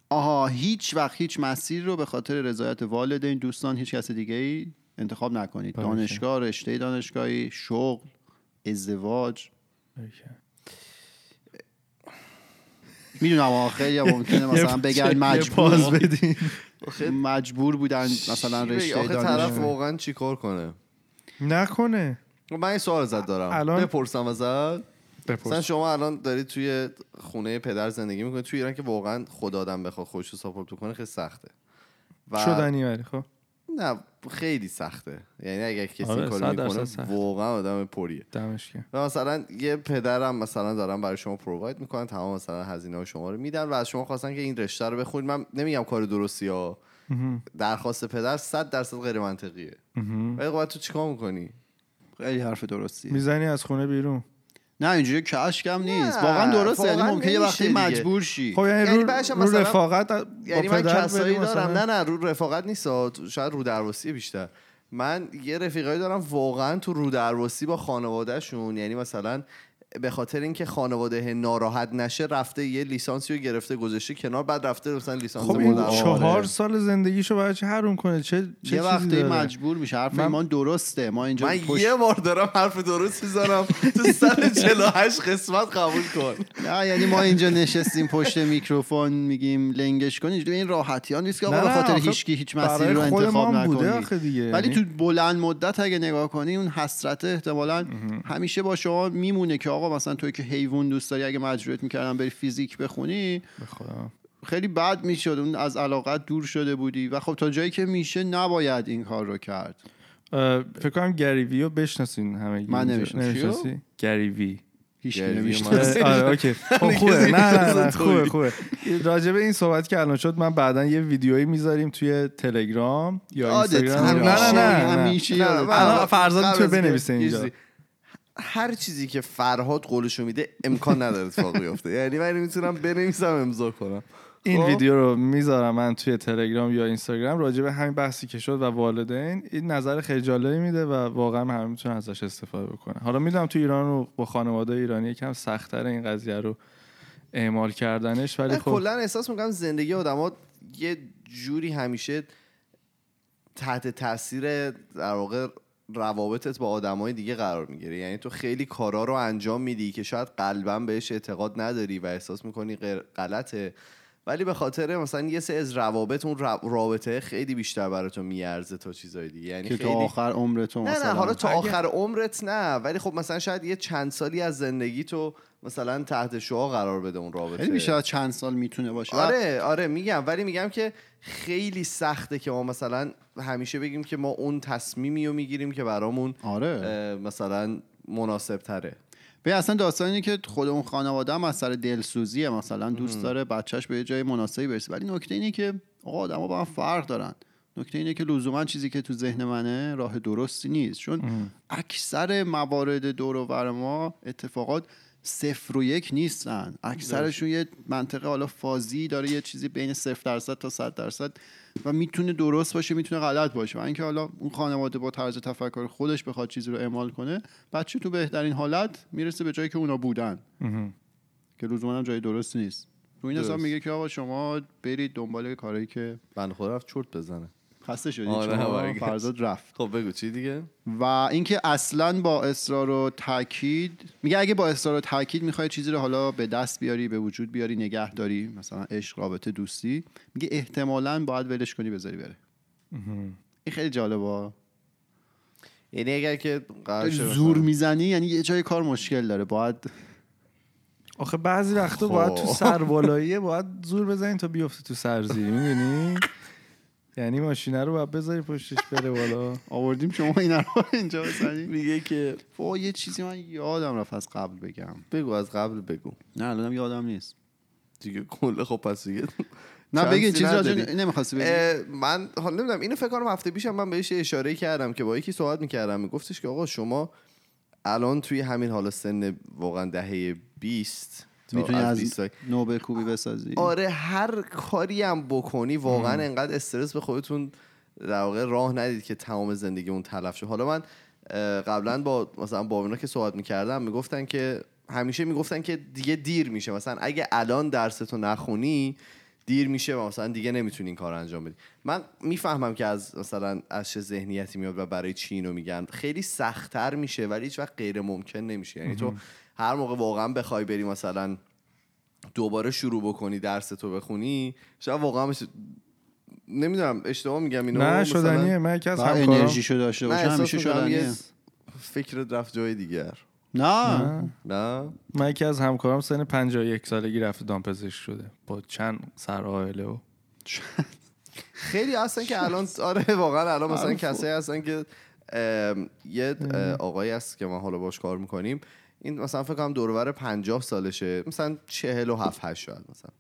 آها هیچ وقت هیچ مسیر رو به خاطر رضایت والدین دوستان هیچ کس دیگه ای انتخاب نکنید. باشه. دانشگاه رشته دانشگاهی شغل ازدواج. می‌دونم خیلی هم ممکنه مثلا بگن مجبور. مجبور بودن مثلا؟ رشته آخه طرف واقعا چیکار کنه؟ نکنه. من این سوال ازت دارم. الان- بپرسم ازت. مثلا بپرس شما الان دارید توی خونه پدر زندگی می‌کنید توی ایران که واقعا خدا آدم بخواد خودش رو ساپورت کنه خیلی سخته. و شدنی ولی خب؟ نه خیلی سخته. یعنی اگر کسی آره، می‌کنه. واقعا آدم پریه. دمش و مثلا یه پدرم مثلا دارن برای شما پروواید می‌کنن تمام مثلا هزینه شما رو میدن و از شما خواستن که این رشته رو بخونید. من نمیگم کار درستی ها. درخواست پدر 100 درصد غیر منطقیه. ولی خب تو چیکار می‌کنی؟ خیلی حرف درستی می‌زنی از خونه بیرون. نه اینجوری کشکم نیست. واقعا درسته. یعنی ممکنه یه وقتی. مجبور شی. خب یعنی, یعنی رو, رو مثلا- رفاقت با یعنی من کسایی دارم؟ نه نه رو رفاقت نیست شاید رو درواسی بیشتر. من یه رفیقایی دارم واقعا تو رو درواسی با خانوادهشون. یعنی مثلا به خاطر اینکه خانواده ناراحت نشه رفته یه لیسانسی رو گرفته گذاشته کنار بعد رفته مثلا لیسانس خب این. چهار سال زندگیشو برای چه حروم کنه؟ چه چه یه وقتی؟ مجبور میشه حرف من- ایمان درسته ما اینجا من پشت- یه بار دارم حرف درست می‌زنم. تو 148 قسمت قبول کن. نه یعنی ما اینجا نشستیم پشت میکروفون میگیم لنگش کن اینجوری این راحتی ها نیست که آقا به خاطر هیچ برای مسیری رو انتخاب نکنی. ولی یعنی- تو بلند مدت اگه نگاه کنی اون حسرت احتمالا همیشه با شما میمونه که آقا مثلا توی که حیوان دوست داری اگه مجبورت می‌کردن بری فیزیک بخونی. خیلی بد می‌شد. اون از علاقت دور شده بودی و خب تا جایی که میشه نباید این کار رو کرد. فکر کنم گریوی رو بشناسین همه من. نمی‌شناسی گریوی هیچ آره اوکی. خب خوبه. نه نه نه خوبه خوبه. راجبه این صحبت که الان شد من بعدا یه ویدیویی می‌ذاریم توی تلگرام یا اینستاگرام. نه نه نه. همیشه قبل تو بنویسه اینجا. هر چیزی که فرهاد قولشو میده امکان نداره اتفاق بیفته. یعنی من می‌تونم بنویسم امضا کنم. این خب؟ ویدیو رو می‌ذارم من توی تلگرام یا اینستاگرام. راجع به همین بحثی که شد و والدین این نظر خیلی جالبی میده و واقعا همه می‌تونن ازش استفاده بکنن. حالا می‌دونم تو ایران و با خانواده ایرانی یکم سختتر این قضیه رو اعمال کردنش ولی خب کلا احساس می‌کنم زندگی آدما یه جوری همیشه تحت تاثیر در واقع روابطت با آدمای دیگه قرار می‌گیره یعنی تو خیلی کارا رو انجام میدی که شاید قلبا بهش اعتقاد نداری و احساس می‌کنی غلطه. ولی به خاطر مثلا یه سری از روابط اون را- رابطه خیلی بیشتر برای تو میارزه تا چیزای دیگه. یعنی که خیلی تا آخر عمر تو نه مثلا. نه حالا تا اگه- آخر عمرت نه ولی خب مثلا شاید یه چند سالی از زندگی تو مثلا تحت شعا قرار بده اون رابطه. خیلی بیشتر چند سال می‌تونه باشه. آره آره میگم. ولی میگم که خیلی سخته که ما مثلا همیشه بگیم که ما اون تصمیمی رو می‌گیریم که برامون آره. مثلا مناسب تره به اصلا داستان اینه که خود اون خانواده هم از سر دلسوزیه مثلا دوست داره بچهش به یه جای مناسبی برسه. ولی نکته اینه که آقا آدما با هم فرق دارن. نکته اینه که لزوما چیزی که تو ذهن منه راه درستی نیست. چون اکثر موارد دور و ما اتفاقات صفر و یک نیستن. اکثرشون یه منطقه حالا فازی داره یه چیزی بین صفر درصد تا صد درصد و می‌تونه درست باشه می‌تونه غلط باشه. و اینکه حالا اون خانواده با طرز تفکر خودش بخواد چیزی رو اعمال کنه بچه تو بهترین حالت می‌رسه به جایی که اونا بودن. که لزوما هم جای درستی نیست. رو این حساب درست. میگه که آقا شما برید دنبال کارهایی که بند خود رفت چرت بزنه. خسته شدید آره،. فرزاد رفت. خب بگو چی دیگه؟ و اینکه اصلا با اصرار و تاکید میگه اگه با اصرار و تاکید می‌خوای چیزی رو حالا به دست بیاری به وجود بیاری نگه داری مثلا عشق رابطه دوستی میگه احتمالا باید ولش کنی بذاری بره. این خیلی جالبه. یعنی اگر که زور می‌زنی یعنی یه جای کار مشکل داره باید آخه بعضی وقتا. باید تو سربالاییه باید زور بزنی تا بیفته تو سرزیری می‌دونی یعنی ماشینه رو باید بذاری پشتش بره بالا. آوردیم شما این رو اینجا بزنی. میگه که با یه چیزی من یادم رفت از قبل بگم. بگو از قبل بگو. نه الانم یادم نیست. دیگه کل خب پس دیگه نه بگین چیزی راجع. نمی‌خواستی بگی؟ من حالا نمی‌دونم اینو فکر کنم هفته پیشم من بهش یه اشاره کردم که با یکی صحبت می‌کردم. میگفتش که آقا شما الان توی همین حالا سن واقعا دهه 20 تا می‌تونی از 20 سال- نوبه کوبی بسازی؟ آره هر کاری هم بکنی واقعا انقدر استرس به خودتون در واقع راه ندید که تمام زندگی اون تلف شه. حالا من قبلا با مثلا با اینا که صحبت می‌کردم می‌گفتن که همیشه می‌گفتن که دیگه دیر میشه. مثلا اگه الان درستو نخونی دیر میشه و مثلا دیگه نمی‌تونی این کار رو انجام بدی. من می‌فهمم که از مثلا از چه ذهنیتی میاد و برای چی اینو میگن. خیلی سختتر میشه ولی هیچ وقت غیر ممکن نمیشه. یعنی تو هر موقع واقعا بخوای بری مثلا دوباره شروع بکنی درس تو بخونی شاید واقعا نمی‌دونم اشتباه میگم اینو نه مثلا- شدنیه. من یکی از همکارام انرژیشو داشته باشه همیشه می‌کنم شدنیه. یه فکر رفت جای دیگر نه. نه. نه. من یکی از همکارام سن 51 سالگی رفته دامپزشک شده. با چند سر آهله و خیلی هستن که الان آره واقعا الان مثلا. کسایی هستن که یه آقایی هست که ما حالا باش کار می‌کنیم. این مثلا فکر کنم دورور 50 سالشه مثلا 47 8 شاید مثلا.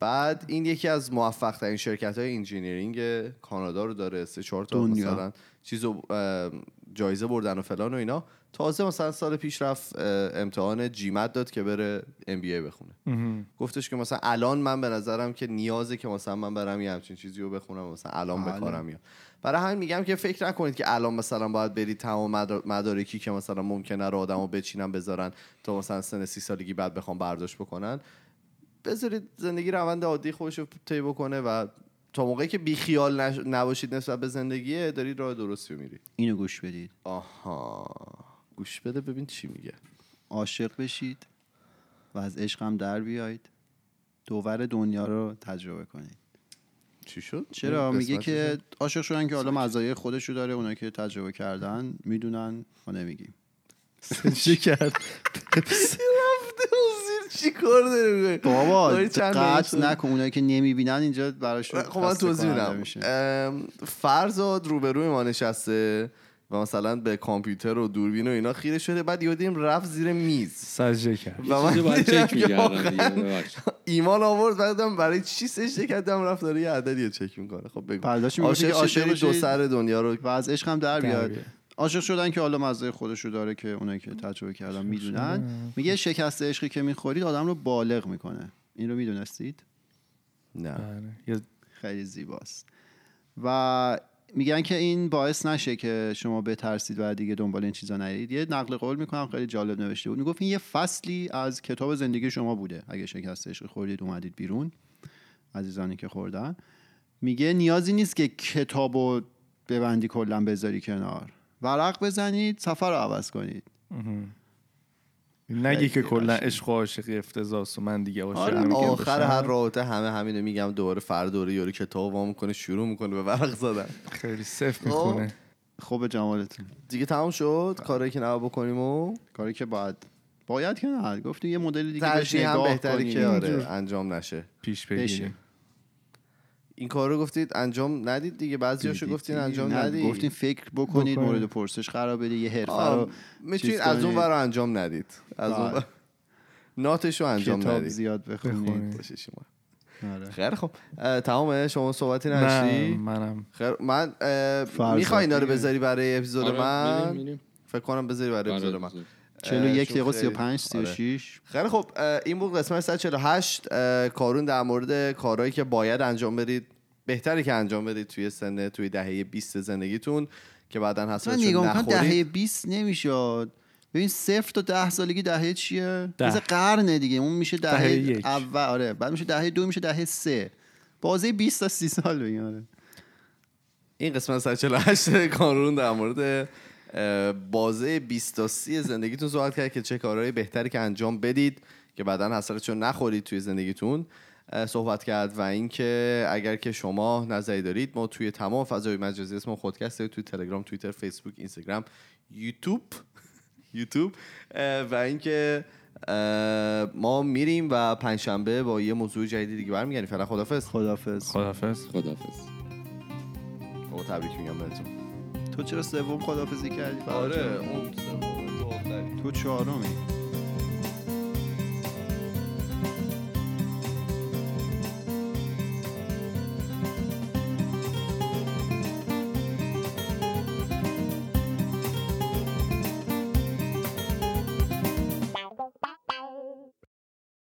بعد این یکی از موفق ترین شرکت های انجینیرینگ کانادا رو داره سه چهار تا دنیا. مثلا چیزو جایزه بردن و فلان و اینا. تازه مثلا سال پیش رفت امتحان جیمت داد که بره ام بی ای بخونه. گفتش که مثلا الان من به نظرم که نیازه که مثلا من برم یه همچین چیزی رو بخونم مثلا الان بله. کارم میاد برای همین میگم که فکر نکنید که الان مثلا باید برید تمام مدار- مدارکی که مثلا ممکنه رو آدمو بچینن بذارن تا مثلا سن سی سالگی بعد بخوام برداشت بکنن. بذارید زندگی روند عادی خودش رو طی بکنه و تا موقعی که بیخیال نش... نباشید نسبت به زندگی دارید راه درستی رو میرید. اینو گوش بدید. آها. گوش بده ببین چی میگه. عاشق بشید و از عشقم در بیایید. دوور دنیا رو تجربه کنید. چی شد؟ چرا؟ میگه که رو؟ عاشق شدن که حالا مزایای خودشو داره اونایی که تجربه کردن می‌دونن ما نمیگیم. چی کرد؟ چی کار؟ بابا داری چند دقیقه قطع. نکن اونایی که نمی‌بینن اینجا براشون خب من توضیح میدم فرزاد روبروی ما نشسته و مثلا به کامپیوتر و دوربین و اینا خیره شده بعد یه دیدیم رفت زیر میز سجده کرد و من چک. ایمان آورد بعدم برای چی سجده کردم رفت داره یه عددی چک می‌کنه خب بگو عاشق دو. سر دنیا رو و از عشقم در بیاد. عاشق شدن که حالا مزه خودشو داره که اونایی که تجربه کردن می‌دونن. میگه شکست عشقی که می‌خورید آدم رو بالغ می‌کنه. این رو می‌دونستید؟ نه. بله. یه خیلی زیباست. و میگن که این باعث نشه که شما بترسید و دیگه دنبال این چیزا نرید یه نقل قول می‌کنم خیلی جالب نوشته بود. می‌گفت این یه فصلی از کتاب زندگی شما بوده. اگه شکست عشق خوردید اومدید بیرون. عزیزانی که خوردن. میگه نیازی نیست که کتابو ببندی کلا بذاری کنار. ورق بزنید سفر رو عوض کنید نگی که کلا. عشق و عاشقی افتضاحه و من دیگه آره، آخر. هر رابطه همه همینو میگم دوباره فرد دوره یورو کتاب وا می‌کنه شروع می‌کنه به ورق زدن خیلی صفر خب. می‌خونه خوب جمالتون دیگه تمام شد کاری که نباید بکنیم و کاری که باید باید که نه گفتی یه مدل دیگه بهش هم کنی. که آره. انجام نشه پیش. بگیریم این کار رو گفتید انجام ندید دیگه بعضیاشو. گفتین انجام ندید گفتین فکر بکنید بکنید. مورد پرسش قرار بده یه حرفه رو می‌تونید از اون. ور انجام ندید از اون بله. ور ناتش رو انجام کتاب ندید زیاد بخونید. باشه شما آره. خیلی خب تمامه شما صحبتی نشتی منم خیر من می‌خوای اینا رو. بذاری برای اپیزود آره، من. فکر کنم بذاری برای آره، اپیزود من. 41 چون دقیقه خیلی- 35 آره. 36 خیلی خب این بود قسمت 148 اه، کارون در مورد کارهایی که باید انجام بدید بهتری که انجام بدید توی سن توی دهه 20 زندگیتون که بعدا نگاه می‌کنم دهه نخورید 20 نمی‌شد. ببین صفر تا ده سالگی دهه چیه؟ ده. مثل قرنه دیگه. اون میشه دهه, دهه یک. اول آره. بعد میشه دهه دو میشه دهه سه. بازه 20 تا 30 سال بگیم آره. این قسمت 148 کارون در مورد بازه 20 تا 30 زندگیتون صحبت کرد که چه کارهایی بهتری که انجام بدید که بعدا حسرتشون نخورید توی زندگیتون صحبت کرد و اینکه اگر که شما نظری دارید ما توی تمام فضای مجازی اسم خودکست توی تلگرام توییتر فیسبوک اینستاگرام یوتیوب یوتیوب و اینکه ما میریم و پنجشنبه با یه موضوع جدیدی دیگه برمیگردیم. فعلا خدافظ خدافظ خدافظ خداحافظ. او تبریک میگم بهتون. تو چرا سوم خدافظی کردی؟ جان؟ اون تو چهارمی.